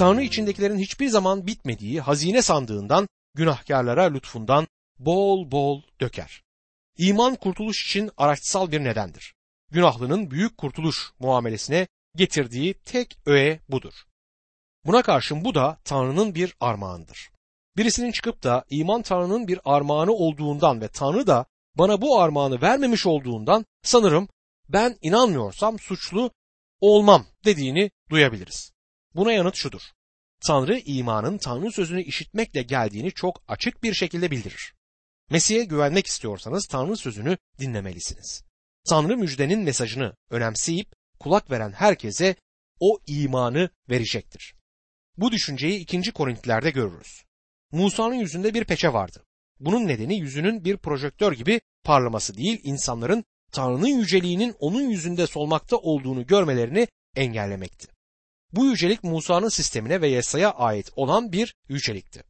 Tanrı içindekilerin hiçbir zaman bitmediği hazine sandığından günahkarlara lütfundan bol bol döker. İman kurtuluş için araçsal bir nedendir. Günahlının büyük kurtuluş muamelesine getirdiği tek öğe budur. Buna karşın bu da Tanrı'nın bir armağanıdır. Birisinin çıkıp da iman Tanrı'nın bir armağanı olduğundan ve Tanrı da bana bu armağanı vermemiş olduğundan sanırım ben inanmıyorsam suçlu olmam dediğini duyabiliriz. Buna yanıt şudur. Tanrı imanın Tanrı sözünü işitmekle geldiğini çok açık bir şekilde bildirir. Mesih'e güvenmek istiyorsanız Tanrı sözünü dinlemelisiniz. Tanrı müjdenin mesajını önemseyip kulak veren herkese o imanı verecektir. Bu düşünceyi 2. Korintlerde görürüz. Musa'nın yüzünde bir peçe vardı. Bunun nedeni yüzünün bir projektör gibi parlaması değil, insanların Tanrı'nın yüceliğinin onun yüzünde solmakta olduğunu görmelerini engellemekti. Bu yücelik Musa'nın sistemine ve Yesa'ya ait olan bir yücelikti.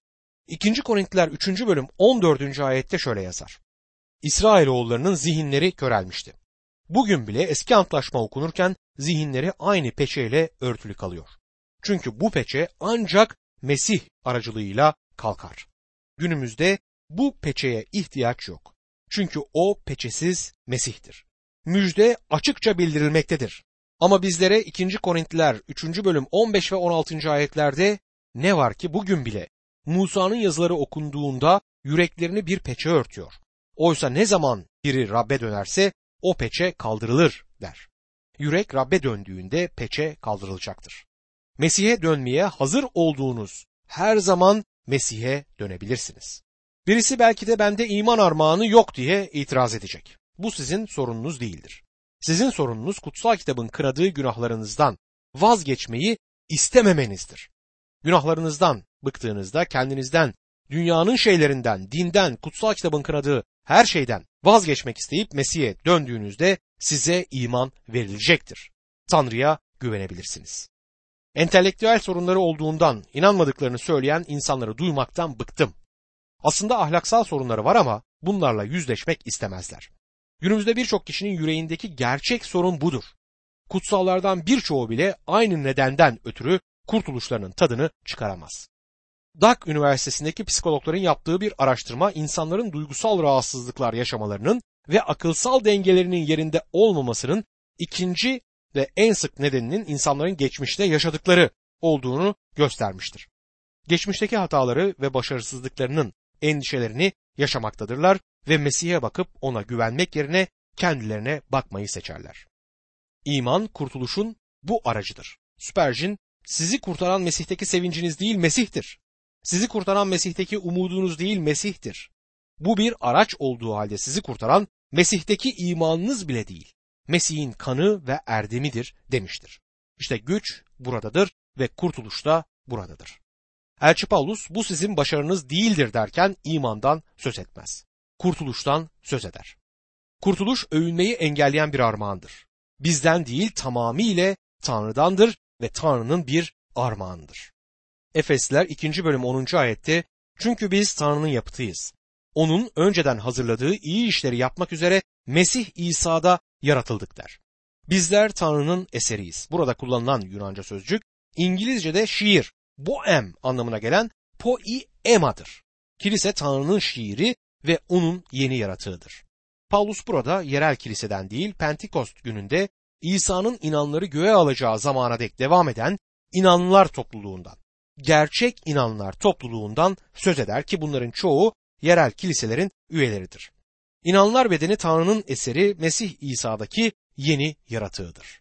2. Korintiler 3. bölüm 14. ayette şöyle yazar. İsrailoğullarının zihinleri körelmişti. Bugün bile eski antlaşma okunurken zihinleri aynı peçeyle örtülü kalıyor. Çünkü bu peçe ancak Mesih aracılığıyla kalkar. Günümüzde bu peçeye ihtiyaç yok. Çünkü o peçesiz Mesih'tir. Müjde açıkça bildirilmektedir. Ama bizlere 2. Korintliler 3. bölüm 15 ve 16. ayetlerde ne var ki bugün bile Musa'nın yazıları okunduğunda yüreklerini bir peçe örtüyor. Oysa ne zaman biri Rabbe dönerse o peçe kaldırılır der. Yürek Rabbe döndüğünde peçe kaldırılacaktır. Mesih'e dönmeye hazır olduğunuz her zaman Mesih'e dönebilirsiniz. Birisi belki de bende iman armağanı yok diye itiraz edecek. Bu sizin sorununuz değildir. Sizin sorununuz kutsal kitabın kınadığı günahlarınızdan vazgeçmeyi istememenizdir. Günahlarınızdan bıktığınızda kendinizden, dünyanın şeylerinden, dinden, kutsal kitabın kınadığı her şeyden vazgeçmek isteyip Mesih'e döndüğünüzde size iman verilecektir. Tanrı'ya güvenebilirsiniz. Entelektüel sorunları olduğundan inanmadıklarını söyleyen insanları duymaktan bıktım. Aslında ahlaksal sorunları var ama bunlarla yüzleşmek istemezler. Günümüzde birçok kişinin yüreğindeki gerçek sorun budur. Kutsallardan birçoğu bile aynı nedenden ötürü kurtuluşlarının tadını çıkaramaz. Dak Üniversitesi'ndeki psikologların yaptığı bir araştırma insanların duygusal rahatsızlıklar yaşamalarının ve akılsal dengelerinin yerinde olmamasının ikinci ve en sık nedeninin insanların geçmişte yaşadıkları olduğunu göstermiştir. Geçmişteki hataları ve başarısızlıklarının endişelerini yaşamaktadırlar ve Mesih'e bakıp ona güvenmek yerine kendilerine bakmayı seçerler. İman kurtuluşun bu aracıdır. Spurgeon, sizi kurtaran Mesih'teki sevinciniz değil Mesih'tir. Sizi kurtaran Mesih'teki umudunuz değil Mesih'tir. Bu bir araç olduğu halde sizi kurtaran Mesih'teki imanınız bile değil. Mesih'in kanı ve erdemidir demiştir. İşte güç buradadır ve kurtuluş da buradadır. Elçi Paulus bu sizin başarınız değildir derken imandan söz etmez. Kurtuluştan söz eder. Kurtuluş övünmeyi engelleyen bir armağandır. Bizden değil tamamıyla Tanrı'dandır ve Tanrı'nın bir armağanıdır. Efesliler 2. bölüm 10. ayette çünkü biz Tanrı'nın yapıtıyız. Onun önceden hazırladığı iyi işleri yapmak üzere Mesih İsa'da yaratıldık der. Bizler Tanrı'nın eseriyiz. Burada kullanılan Yunanca sözcük İngilizce'de şiir, boem anlamına gelen poiema'dır. Kilise Tanrı'nın şiiri ve onun yeni yaratığıdır. Paulus burada yerel kiliseden değil Pentekost gününde İsa'nın inanları göğe alacağı zamana dek devam eden inanlılar topluluğundan, gerçek inanlar topluluğundan söz eder ki bunların çoğu yerel kiliselerin üyeleridir. İnanlar bedeni Tanrı'nın eseri Mesih İsa'daki yeni yaratığıdır.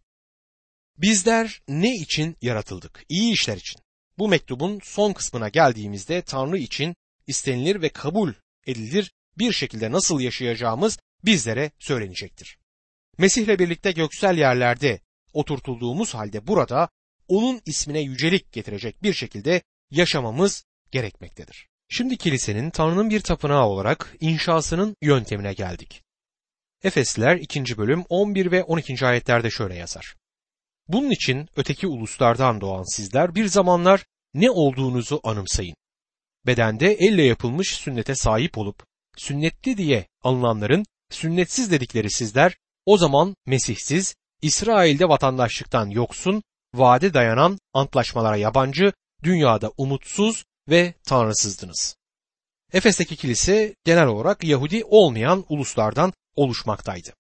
Bizler ne için yaratıldık? İyi işler için. Bu mektubun son kısmına geldiğimizde Tanrı için istenilir ve kabul edilir bir şekilde nasıl yaşayacağımız bizlere söylenecektir. Mesih'le birlikte göksel yerlerde oturtulduğumuz halde burada onun ismine yücelik getirecek bir şekilde yaşamamız gerekmektedir. Şimdi kilisenin Tanrı'nın bir tapınağı olarak inşasının yöntemine geldik. Efesliler 2. bölüm 11 ve 12. ayetlerde şöyle yazar. Bunun için öteki uluslardan doğan sizler bir zamanlar ne olduğunuzu anımsayın. Bedende elle yapılmış sünnete sahip olup sünnetli diye alınanların sünnetsiz dedikleri sizler o zaman Mesihsiz, İsrail'de vatandaşlıktan yoksun, vade dayanan antlaşmalara yabancı, dünyada umutsuz ve tanrısızdınız. Efes'teki kilise genel olarak Yahudi olmayan uluslardan oluşmaktaydı.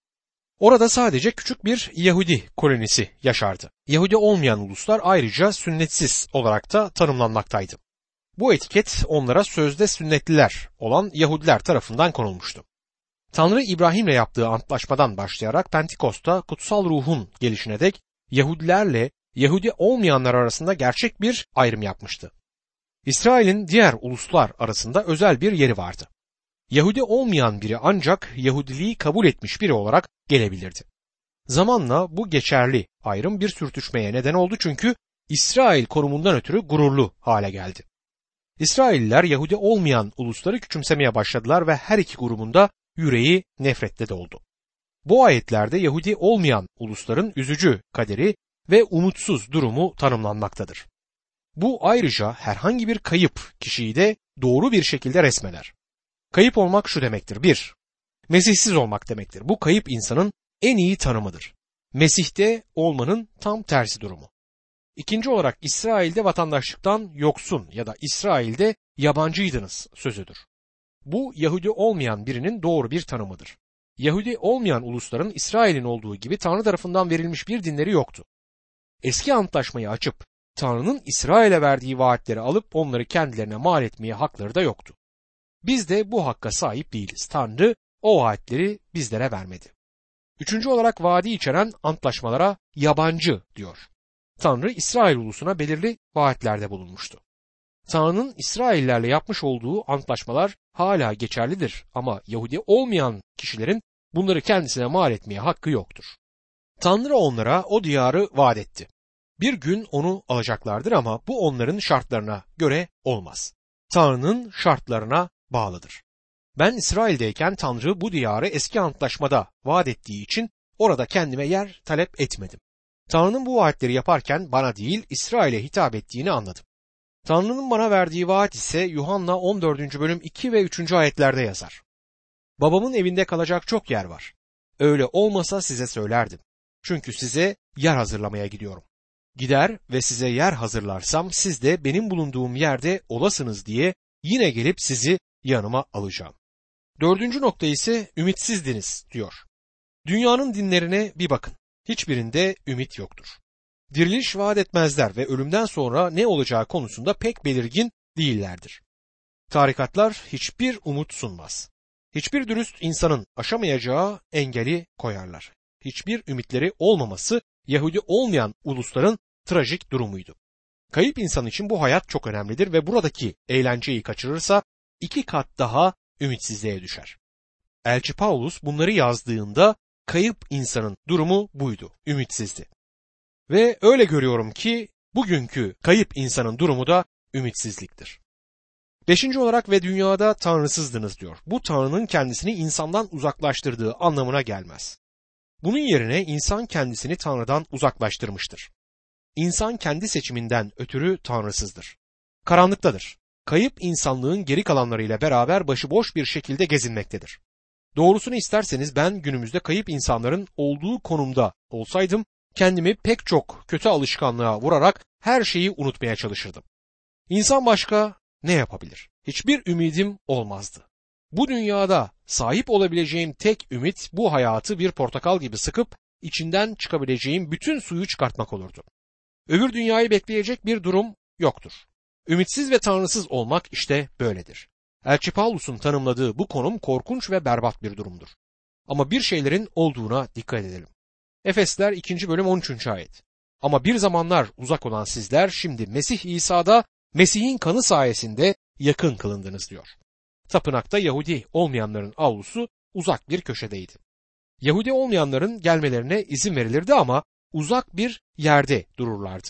Orada sadece küçük bir Yahudi kolonisi yaşardı. Yahudi olmayan uluslar ayrıca sünnetsiz olarak da tanımlanmaktaydı. Bu etiket onlara sözde sünnetliler olan Yahudiler tarafından konulmuştu. Tanrı İbrahim'le yaptığı antlaşmadan başlayarak Pentikost'ta kutsal ruhun gelişine dek Yahudilerle Yahudi olmayanlar arasında gerçek bir ayrım yapmıştı. İsrail'in diğer uluslar arasında özel bir yeri vardı. Yahudi olmayan biri ancak Yahudiliği kabul etmiş biri olarak gelebilirdi. Zamanla bu geçerli ayrım bir sürtüşmeye neden oldu çünkü İsrail konumundan ötürü gururlu hale geldi. İsrailliler Yahudi olmayan ulusları küçümsemeye başladılar ve her iki grubunda yüreği nefrette doldu. Bu ayetlerde Yahudi olmayan ulusların üzücü kaderi ve umutsuz durumu tanımlanmaktadır. Bu ayrıca herhangi bir kayıp kişiyi de doğru bir şekilde resmeder. Kayıp olmak şu demektir. Bir, Mesihsiz olmak demektir. Bu kayıp insanın en iyi tanımıdır. Mesih'te olmanın tam tersi durumu. İkinci olarak İsrail'de vatandaşlıktan yoksun ya da İsrail'de yabancıydınız sözüdür. Bu Yahudi olmayan birinin doğru bir tanımıdır. Yahudi olmayan ulusların İsrail'in olduğu gibi Tanrı tarafından verilmiş bir dinleri yoktu. Eski antlaşmayı açıp Tanrı'nın İsrail'e verdiği vaatleri alıp onları kendilerine mal etmeye hakları da yoktu. Biz de bu hakka sahip değiliz. Tanrı o vaatleri bizlere vermedi. Üçüncü olarak vaadi içeren antlaşmalara yabancı diyor. Tanrı İsrail ulusuna belirli vaatlerde bulunmuştu. Tanrı'nın İsraillerle yapmış olduğu antlaşmalar hala geçerlidir ama Yahudi olmayan kişilerin bunları kendisine mal etmeye hakkı yoktur. Tanrı onlara o diyarı vaat etti. Bir gün onu alacaklardır ama bu onların şartlarına göre olmaz. Tanrı'nın şartlarına bağlıdır. Ben İsrail'deyken Tanrı bu diyarı eski antlaşmada vaat ettiği için orada kendime yer talep etmedim. Tanrı'nın bu vaatleri yaparken bana değil İsrail'e hitap ettiğini anladım. Tanrı'nın bana verdiği vaat ise Yuhanna 14. bölüm 2 ve 3. ayetlerde yazar. Babamın evinde kalacak çok yer var. Öyle olmasa size söylerdim. Çünkü size yer hazırlamaya gidiyorum. Gider ve size yer hazırlarsam siz de benim bulunduğum yerde olasınız diye yine gelip sizi yanıma alacağım. Dördüncü nokta ise ümitsizdiniz diyor. Dünyanın dinlerine bir bakın. Hiçbirinde ümit yoktur. Diriliş vaat etmezler ve ölümden sonra ne olacağı konusunda pek belirgin değillerdir. Tarikatlar hiçbir umut sunmaz. Hiçbir dürüst insanın aşamayacağı engeli koyarlar. Hiçbir ümitleri olmaması Yahudi olmayan ulusların trajik durumuydu. Kayıp insan için bu hayat çok önemlidir ve buradaki eğlenceyi kaçırırsa iki kat daha ümitsizliğe düşer. Elçi Paulus bunları yazdığında kayıp insanın durumu buydu, ümitsizdi. Ve öyle görüyorum ki bugünkü kayıp insanın durumu da ümitsizliktir. Beşinci olarak ve dünyada tanrısızdınız diyor. Bu tanrının kendisini insandan uzaklaştırdığı anlamına gelmez. Bunun yerine insan kendisini tanrıdan uzaklaştırmıştır. İnsan kendi seçiminden ötürü tanrısızdır. Karanlıktadır. Kayıp insanlığın geri kalanlarıyla beraber başıboş bir şekilde gezinmektedir. Doğrusunu isterseniz ben günümüzde kayıp insanların olduğu konumda olsaydım kendimi pek çok kötü alışkanlığa vurarak her şeyi unutmaya çalışırdım. İnsan başka ne yapabilir? Hiçbir ümidim olmazdı. Bu dünyada sahip olabileceğim tek ümit bu hayatı bir portakal gibi sıkıp içinden çıkabileceğim bütün suyu çıkartmak olurdu. Öbür dünyayı bekleyecek bir durum yoktur. Ümitsiz ve tanrısız olmak işte böyledir. Elçi Paulus'un tanımladığı bu konum korkunç ve berbat bir durumdur. Ama bir şeylerin olduğuna dikkat edelim. Efesler 2. bölüm 13. ayet. Ama bir zamanlar uzak olan sizler şimdi Mesih İsa'da Mesih'in kanı sayesinde yakın kılındınız diyor. Tapınakta Yahudi olmayanların avlusu uzak bir köşedeydi. Yahudi olmayanların gelmelerine izin verilirdi ama uzak bir yerde dururlardı.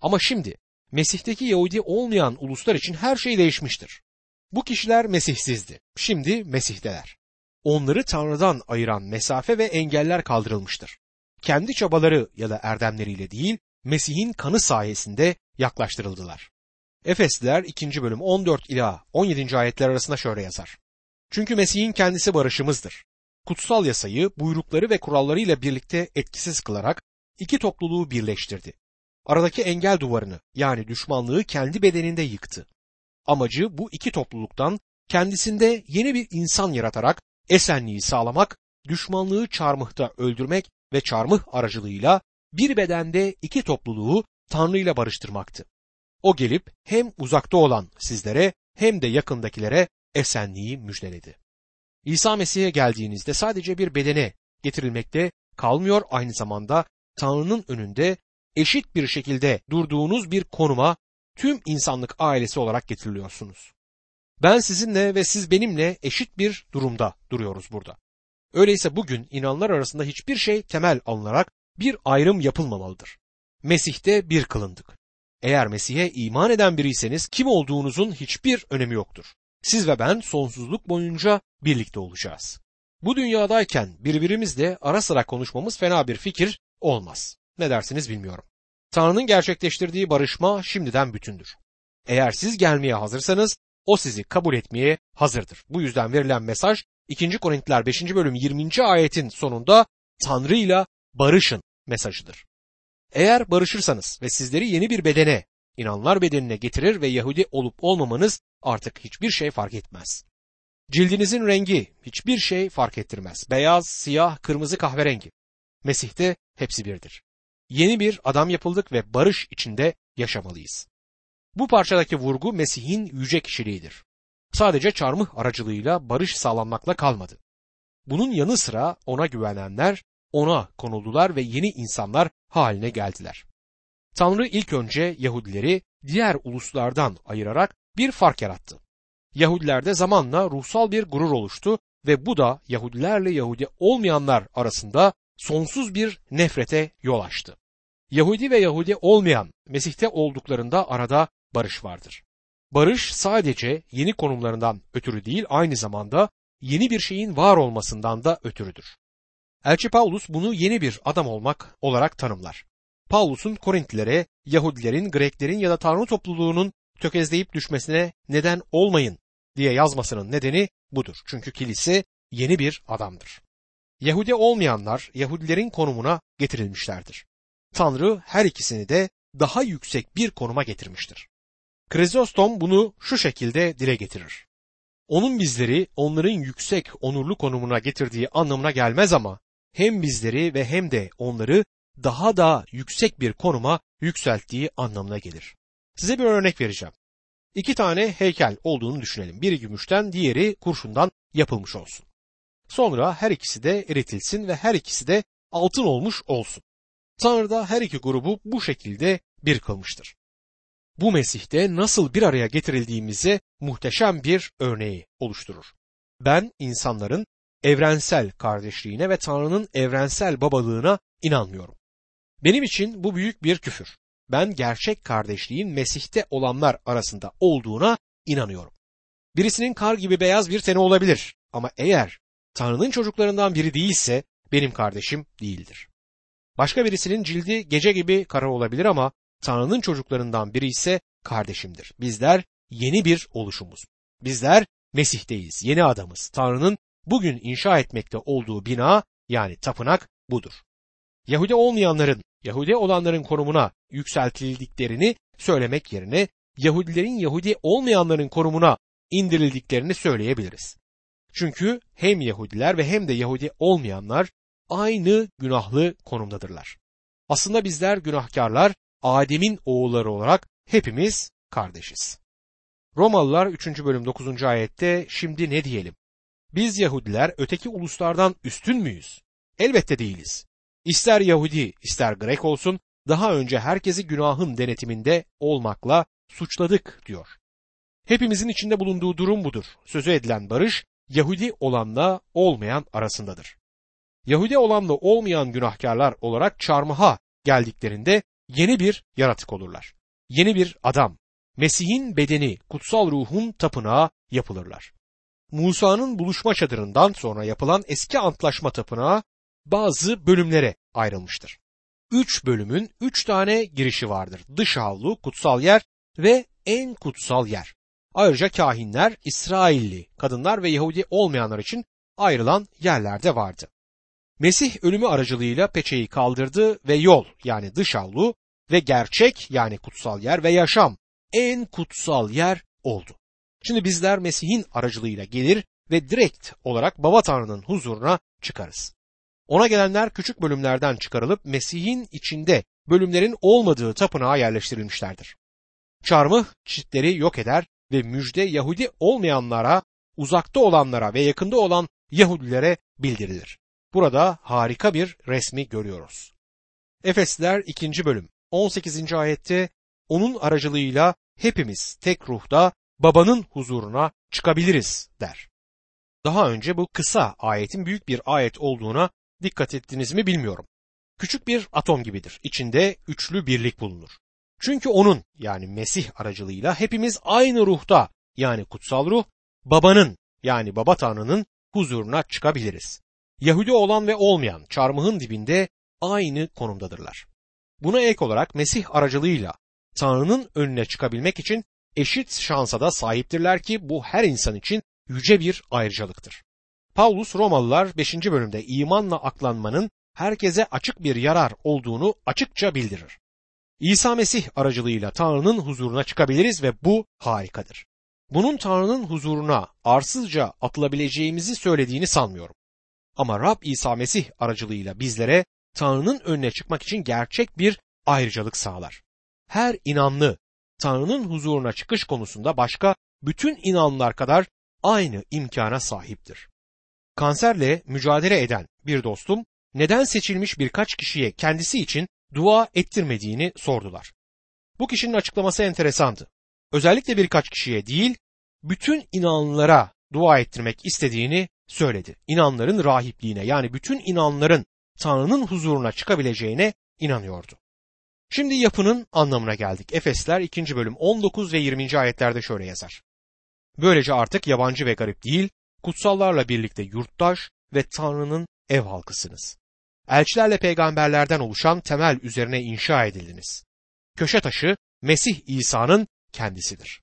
Ama şimdi Mesih'teki Yahudi olmayan uluslar için her şey değişmiştir. Bu kişiler Mesihsizdi. Şimdi Mesih'teler. Onları Tanrı'dan ayıran mesafe ve engeller kaldırılmıştır. Kendi çabaları ya da erdemleriyle değil, Mesih'in kanı sayesinde yaklaştırıldılar. Efesliler 2. bölüm 14 ila 17. ayetler arasında şöyle yazar. Çünkü Mesih'in kendisi barışımızdır. Kutsal yasayı, buyrukları ve kurallarıyla birlikte etkisiz kılarak iki topluluğu birleştirdi. Aradaki engel duvarını yani düşmanlığı kendi bedeninde yıktı. Amacı bu iki topluluktan kendisinde yeni bir insan yaratarak esenliği sağlamak, düşmanlığı çarmıhta öldürmek ve çarmıh aracılığıyla bir bedende iki topluluğu Tanrı ile barıştırmaktı. O gelip hem uzakta olan sizlere hem de yakındakilere esenliği müjdeledi. İsa Mesih'e geldiğinizde sadece bir bedene getirilmekte kalmıyor aynı zamanda Tanrı'nın önünde eşit bir şekilde durduğunuz bir konuma tüm insanlık ailesi olarak getiriliyorsunuz. Ben sizinle ve siz benimle eşit bir durumda duruyoruz burada. Öyleyse bugün inanlar arasında hiçbir şey temel alınarak bir ayrım yapılmamalıdır. Mesih'te bir kılındık. Eğer Mesih'e iman eden biriyseniz kim olduğunuzun hiçbir önemi yoktur. Siz ve ben sonsuzluk boyunca birlikte olacağız. Bu dünyadayken birbirimizle ara sıra konuşmamız fena bir fikir olmaz. Ne dersiniz bilmiyorum. Tanrı'nın gerçekleştirdiği barışma şimdiden bütündür. Eğer siz gelmeye hazırsanız o sizi kabul etmeye hazırdır. Bu yüzden verilen mesaj 2. Korintiler 5. bölüm 20. ayetin sonunda Tanrı ile barışın mesajıdır. Eğer barışırsanız ve sizleri yeni bir bedene, inanlar bedenine getirir ve Yahudi olup olmamanız artık hiçbir şey fark etmez. Cildinizin rengi hiçbir şey fark ettirmez. Beyaz, siyah, kırmızı, kahverengi. Mesih'te hepsi birdir. Yeni bir adam yapıldık ve barış içinde yaşamalıyız. Bu parçadaki vurgu Mesih'in yüce kişiliğidir. Sadece çarmıh aracılığıyla barış sağlanmakla kalmadı. Bunun yanı sıra ona güvenenler ona konuldular ve yeni insanlar haline geldiler. Tanrı ilk önce Yahudileri diğer uluslardan ayırarak bir fark yarattı. Yahudilerde zamanla ruhsal bir gurur oluştu ve bu da Yahudilerle Yahudi olmayanlar arasında sonsuz bir nefrete yol açtı. Yahudi ve Yahudi olmayan Mesih'te olduklarında arada barış vardır. Barış sadece yeni konumlarından ötürü değil aynı zamanda yeni bir şeyin var olmasından da ötürüdür. Elçi Paulus bunu yeni bir adam olmak olarak tanımlar. Paulus'un Korintlilere Yahudilerin, Greklerin ya da Tanrı topluluğunun tökezleyip düşmesine neden olmayın diye yazmasının nedeni budur. Çünkü kilise yeni bir adamdır. Yahudi olmayanlar Yahudilerin konumuna getirilmişlerdir. Tanrı her ikisini de daha yüksek bir konuma getirmiştir. Krizostom bunu şu şekilde dile getirir. Onun bizleri onların yüksek onurlu konumuna getirdiği anlamına gelmez ama hem bizleri ve hem de onları daha da yüksek bir konuma yükselttiği anlamına gelir. Size bir örnek vereceğim. İki tane heykel olduğunu düşünelim. Biri gümüşten, diğeri kurşundan yapılmış olsun. Sonra her ikisi de eritilsin ve her ikisi de altın olmuş olsun. Tanrı da her iki grubu bu şekilde bir kılmıştır. Bu Mesih'te nasıl bir araya getirildiğimize muhteşem bir örneği oluşturur. Ben insanların evrensel kardeşliğine ve Tanrı'nın evrensel babalığına inanmıyorum. Benim için bu büyük bir küfür. Ben gerçek kardeşliğin Mesih'te olanlar arasında olduğuna inanıyorum. Birisinin kar gibi beyaz bir teni olabilir ama eğer Tanrı'nın çocuklarından biri değilse benim kardeşim değildir. Başka birisinin cildi gece gibi kara olabilir ama Tanrı'nın çocuklarından biri ise kardeşimdir. Bizler yeni bir oluşumuz. Bizler Mesih'teyiz, yeni adamız. Tanrı'nın bugün inşa etmekte olduğu bina yani tapınak budur. Yahudi olmayanların, Yahudi olanların konumuna yükseltildiklerini söylemek yerine Yahudilerin Yahudi olmayanların konumuna indirildiklerini söyleyebiliriz. Çünkü hem Yahudiler ve hem de Yahudi olmayanlar aynı günahlı konumdadırlar. Aslında bizler günahkarlar Adem'in oğulları olarak hepimiz kardeşiz. Romalılar 3. bölüm 9. ayette şimdi ne diyelim? Biz Yahudiler öteki uluslardan üstün müyüz? Elbette değiliz. İster Yahudi ister Grek olsun daha önce herkesi günahın denetiminde olmakla suçladık diyor. Hepimizin içinde bulunduğu durum budur. Sözü edilen barış Yahudi olanla olmayan arasındadır. Yahudi olanla olmayan günahkarlar olarak çarmıha geldiklerinde yeni bir yaratık olurlar. Yeni bir adam, Mesih'in bedeni, kutsal ruhun tapınağı yapılırlar. Musa'nın buluşma çadırından sonra yapılan eski antlaşma tapınağı bazı bölümlere ayrılmıştır. Üç bölümün üç tane girişi vardır. Dış avlu, kutsal yer ve en kutsal yer. Ayrıca kahinler, İsrailli, kadınlar ve Yahudi olmayanlar için ayrılan yerlerde vardı. Mesih ölümü aracılığıyla peçeyi kaldırdı ve yol yani dış avlu ve gerçek yani kutsal yer ve yaşam en kutsal yer oldu. Şimdi bizler Mesih'in aracılığıyla gelir ve direkt olarak Baba Tanrı'nın huzuruna çıkarız. Ona gelenler küçük bölümlerden çıkarılıp Mesih'in içinde bölümlerin olmadığı tapınağa yerleştirilmişlerdir. Çarmıh çitleri yok eder ve müjde Yahudi olmayanlara, uzakta olanlara ve yakında olan Yahudilere bildirilir. Burada harika bir resmi görüyoruz. Efesliler 2. bölüm 18. ayette onun aracılığıyla hepimiz tek ruhda babanın huzuruna çıkabiliriz der. Daha önce bu kısa ayetin büyük bir ayet olduğuna dikkat ettiniz mi bilmiyorum. Küçük bir atom gibidir. İçinde üçlü birlik bulunur. Çünkü onun yani Mesih aracılığıyla hepimiz aynı ruhta yani kutsal ruh babanın yani baba tanrının huzuruna çıkabiliriz. Yahudi olan ve olmayan çarmıhın dibinde aynı konumdadırlar. Buna ek olarak Mesih aracılığıyla Tanrı'nın önüne çıkabilmek için eşit şansa da sahiptirler ki bu her insan için yüce bir ayrıcalıktır. Paulus Romalılar 5. bölümde imanla aklanmanın herkese açık bir yarar olduğunu açıkça bildirir. İsa Mesih aracılığıyla Tanrı'nın huzuruna çıkabiliriz ve bu harikadır. Bunun Tanrı'nın huzuruna arsızca atılabileceğimizi söylediğini sanmıyorum. Ama Rab İsa Mesih aracılığıyla bizlere Tanrı'nın önüne çıkmak için gerçek bir ayrıcalık sağlar. Her inanlı Tanrı'nın huzuruna çıkış konusunda başka bütün inanlılar kadar aynı imkana sahiptir. Kanserle mücadele eden bir dostum neden seçilmiş birkaç kişiye kendisi için dua ettirmediğini sordular. Bu kişinin açıklaması enteresandı. Özellikle birkaç kişiye değil, bütün inanlılara dua ettirmek istediğini söyledi. İnanların rahipliğine yani bütün inanların Tanrı'nın huzuruna çıkabileceğine inanıyordu. Şimdi yapının anlamına geldik. Efesler 2. bölüm 19 ve 20. ayetlerde şöyle yazar. Böylece artık yabancı ve garip değil, kutsallarla birlikte yurttaş ve Tanrı'nın ev halkısınız. Elçilerle peygamberlerden oluşan temel üzerine inşa edildiniz. Köşe taşı Mesih İsa'nın kendisidir.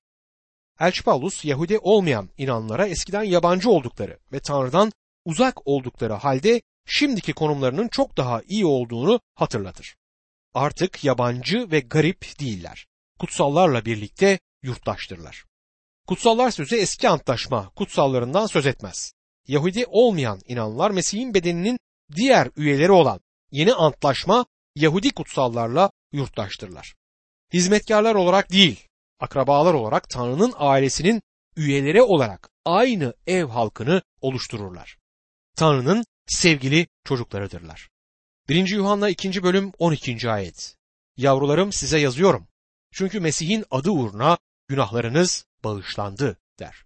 Elçi Paulus Yahudi olmayan inanlara eskiden yabancı oldukları ve Tanrı'dan uzak oldukları halde şimdiki konumlarının çok daha iyi olduğunu hatırlatır. Artık yabancı ve garip değiller. Kutsallarla birlikte yurttaştırlar. Kutsallar sözü eski antlaşma kutsallarından söz etmez. Yahudi olmayan inanlar Mesih'in bedeninin diğer üyeleri olan yeni antlaşma Yahudi kutsallarla yurttaştırlar. Hizmetkarlar olarak değil, akrabalar olarak Tanrı'nın ailesinin üyeleri olarak aynı ev halkını oluştururlar. Tanrı'nın sevgili çocuklarıdırlar. 1. Yuhanna 2. bölüm 12. ayet. Yavrularım size yazıyorum. Çünkü Mesih'in adı uğruna günahlarınız bağışlandı der.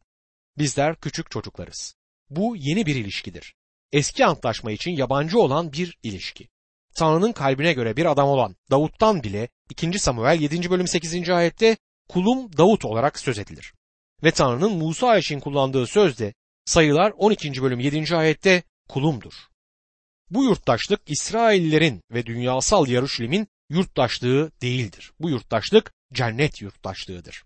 Bizler küçük çocuklarız. Bu yeni bir ilişkidir. Eski antlaşma için yabancı olan bir ilişki. Tanrı'nın kalbine göre bir adam olan Davut'tan bile 2. Samuel 7. bölüm 8. ayette kulum Davut olarak söz edilir. Ve Tanrı'nın Musa için kullandığı sözde sayılar 12. bölüm 7. ayette kulumdur. Bu yurttaşlık İsraillerin ve dünyasal Yaruşilim'in yurttaşlığı değildir. Bu yurttaşlık cennet yurttaşlığıdır.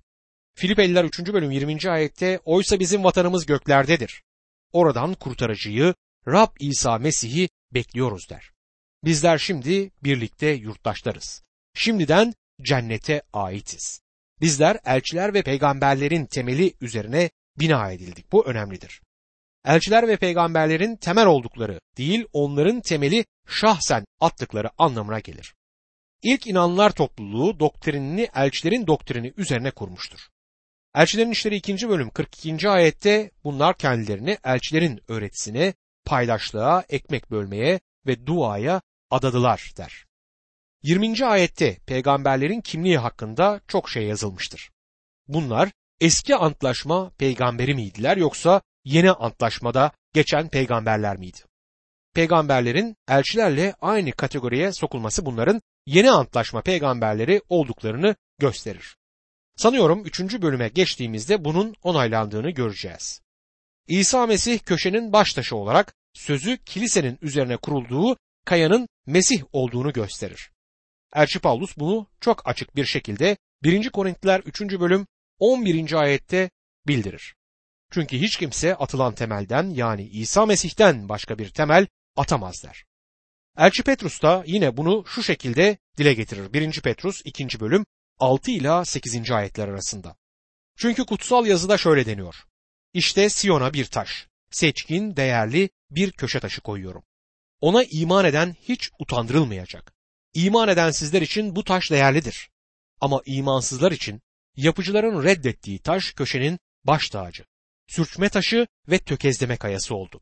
Filipeliler 3. bölüm 20. ayette oysa bizim vatanımız göklerdedir. Oradan kurtarıcıyı Rab İsa Mesih'i bekliyoruz der. Bizler şimdi birlikte yurttaşlarız. Şimdiden cennete aitiz. Bizler elçiler ve peygamberlerin temeli üzerine bina edildik. Bu önemlidir. Elçiler ve peygamberlerin temel oldukları değil, onların temeli şahsen attıkları anlamına gelir. İlk inanlar topluluğu doktrinini elçilerin doktrini üzerine kurmuştur. Elçilerin İşleri 2. bölüm 42. ayette bunlar kendilerini elçilerin öğretisine, paylaşlığa, ekmek bölmeye ve duaya adadılar der. 20. ayette peygamberlerin kimliği hakkında çok şey yazılmıştır. Bunlar eski antlaşma peygamberi miydiler yoksa yeni antlaşmada geçen peygamberler miydi? Peygamberlerin elçilerle aynı kategoriye sokulması bunların yeni antlaşma peygamberleri olduklarını gösterir. Sanıyorum 3. bölüme geçtiğimizde bunun onaylandığını göreceğiz. İsa Mesih köşenin baş taşı olarak sözü kilisenin üzerine kurulduğu kayanın Mesih olduğunu gösterir. Elçi Paulus bunu çok açık bir şekilde 1. Korintiler 3. bölüm 11. ayette bildirir. Çünkü hiç kimse atılan temelden yani İsa Mesih'ten başka bir temel atamaz der. Elçi Petrus da yine bunu şu şekilde dile getirir. 1. Petrus 2. bölüm 6 ila 8. ayetler arasında. Çünkü kutsal yazıda şöyle deniyor. İşte Siyon'a bir taş, seçkin, değerli bir köşe taşı koyuyorum. Ona iman eden hiç utandırılmayacak. İman eden sizler için bu taş değerlidir. Ama imansızlar için yapıcıların reddettiği taş köşenin baş tacı, sürçme taşı ve tökezleme kayası oldu.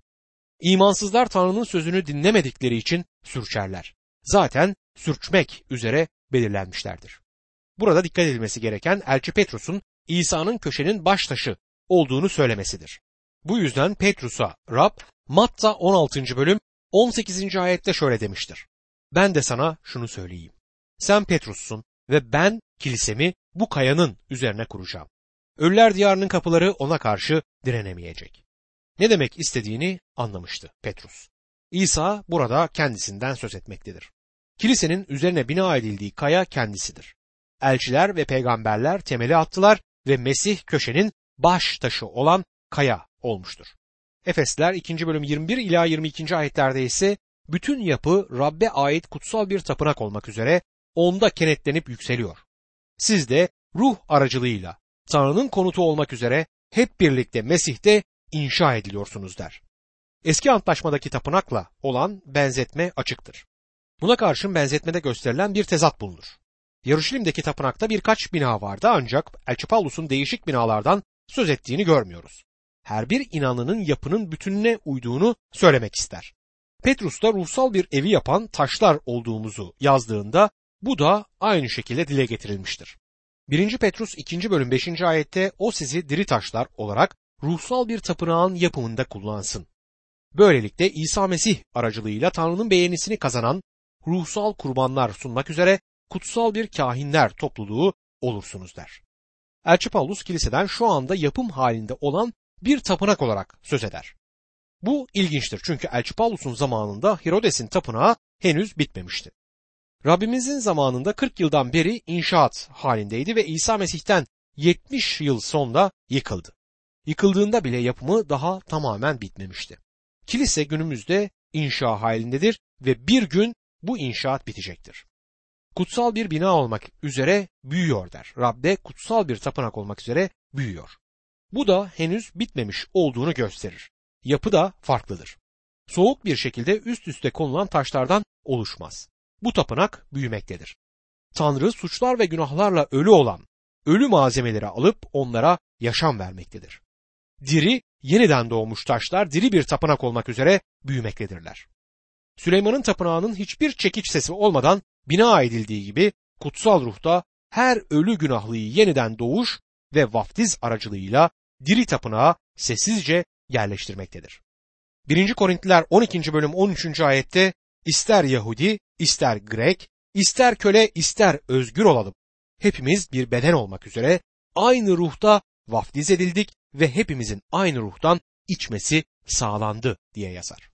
İmansızlar Tanrı'nın sözünü dinlemedikleri için sürçerler. Zaten sürçmek üzere belirlenmişlerdir. Burada dikkat edilmesi gereken Elçi Petrus'un İsa'nın köşenin baş taşı olduğunu söylemesidir. Bu yüzden Petrus'a Rab Matta 16. bölüm 18. ayette şöyle demiştir. Ben de sana şunu söyleyeyim. Sen Petrus'sun ve ben kilisemi bu kayanın üzerine kuracağım. Ölüler diyarının kapıları ona karşı direnemeyecek. Ne demek istediğini anlamıştı Petrus. İsa burada kendisinden söz etmektedir. Kilisenin üzerine bina edildiği kaya kendisidir. Elçiler ve peygamberler temeli attılar ve Mesih köşenin baş taşı olan kaya olmuştur. Efesler 2. bölüm 21 ila 22. ayetlerde ise bütün yapı Rabbe ait kutsal bir tapınak olmak üzere onda kenetlenip yükseliyor. Siz de ruh aracılığıyla Tanrı'nın konutu olmak üzere hep birlikte Mesih'te inşa ediliyorsunuz der. Eski antlaşmadaki tapınakla olan benzetme açıktır. Buna karşın benzetmede gösterilen bir tezat bulunur. Yarışilim'deki tapınakta birkaç bina vardı ancak Elçi Paulus'un değişik binalardan söz ettiğini görmüyoruz. Her bir inanlının yapının bütününe uyduğunu söylemek ister. Petrus da ruhsal bir evi yapan taşlar olduğumuzu yazdığında bu da aynı şekilde dile getirilmiştir. 1. Petrus 2. bölüm 5. ayette o sizi diri taşlar olarak ruhsal bir tapınağın yapımında kullansın. Böylelikle İsa Mesih aracılığıyla Tanrı'nın beğenisini kazanan ruhsal kurbanlar sunmak üzere kutsal bir kahinler topluluğu olursunuz der. Elçi Paulus kiliseden şu anda yapım halinde olan bir tapınak olarak söz eder. Bu ilginçtir çünkü Elçi Paulus'un zamanında Herodes'in tapınağı henüz bitmemişti. Rabbimizin zamanında 40 yıldan beri inşaat halindeydi ve İsa Mesih'ten 70 yıl sonra yıkıldı. Yıkıldığında bile yapımı daha tamamen bitmemişti. Kilise günümüzde inşa halindedir ve bir gün bu inşaat bitecektir. Kutsal bir bina olmak üzere büyüyor der. Rab'de kutsal bir tapınak olmak üzere büyüyor. Bu da henüz bitmemiş olduğunu gösterir. Yapı da farklıdır. Soğuk bir şekilde üst üste konulan taşlardan oluşmaz. Bu tapınak büyümektedir. Tanrı suçlar ve günahlarla ölü olan ölü malzemeleri alıp onlara yaşam vermektedir. Diri, yeniden doğmuş taşlar diri bir tapınak olmak üzere büyümektedirler. Süleyman'ın tapınağının hiçbir çekiç sesi olmadan bina edildiği gibi kutsal ruhta her ölü günahlıyı yeniden doğuş ve vaftiz aracılığıyla diri tapınağa sessizce yerleştirmektedir. 1. Korintliler 12. bölüm 13. ayette ister Yahudi, ister Grek, ister köle, ister özgür olalım. Hepimiz bir beden olmak üzere aynı ruhta vaftiz edildik ve hepimizin aynı ruhtan içmesi sağlandı diye yazar.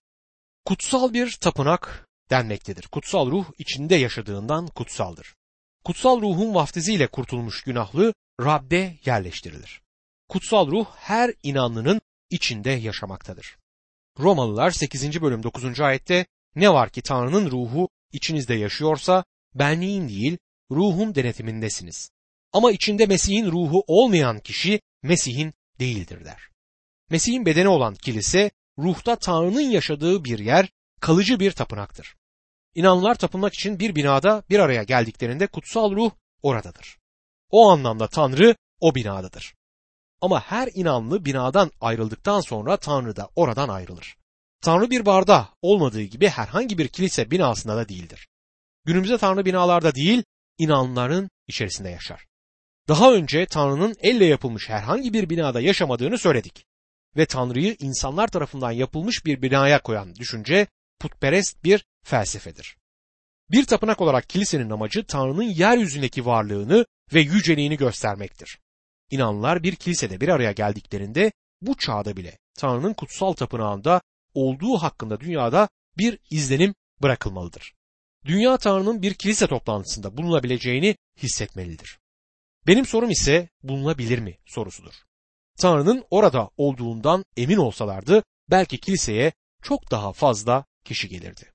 Kutsal bir tapınak denmektedir. Kutsal ruh içinde yaşadığından kutsaldır. Kutsal ruhun vaftiziyle kurtulmuş günahlı Rab'be yerleştirilir. Kutsal ruh her inanlının içinde yaşamaktadır. Romalılar 8. bölüm 9. ayette ne var ki Tanrı'nın ruhu içinizde yaşıyorsa benliğin değil ruhun denetimindesiniz. Ama içinde Mesih'in ruhu olmayan kişi Mesih'in değildir der. Mesih'in bedeni olan kilise ruhta Tanrı'nın yaşadığı bir yer, kalıcı bir tapınaktır. İnanlılar tapınmak için bir binada bir araya geldiklerinde kutsal ruh oradadır. O anlamda Tanrı o binadadır. Ama her inanlı binadan ayrıldıktan sonra Tanrı da oradan ayrılır. Tanrı bir barda olmadığı gibi herhangi bir kilise binasında da değildir. Günümüzde Tanrı binalarda değil, inanların içerisinde yaşar. Daha önce Tanrı'nın elle yapılmış herhangi bir binada yaşamadığını söyledik. Ve Tanrı'yı insanlar tarafından yapılmış bir binaya koyan düşünce putperest bir felsefedir. Bir tapınak olarak kilisenin amacı Tanrı'nın yeryüzündeki varlığını ve yüceliğini göstermektir. İnanlılar bir kilisede bir araya geldiklerinde bu çağda bile Tanrı'nın kutsal tapınağında olduğu hakkında dünyada bir izlenim bırakılmalıdır. Dünya Tanrı'nın bir kilise toplantısında bulunabileceğini hissetmelidir. Benim sorum ise bulunabilir mi sorusudur. Tanrı'nın orada olduğundan emin olsalardı belki kiliseye çok daha fazla kişi gelirdi.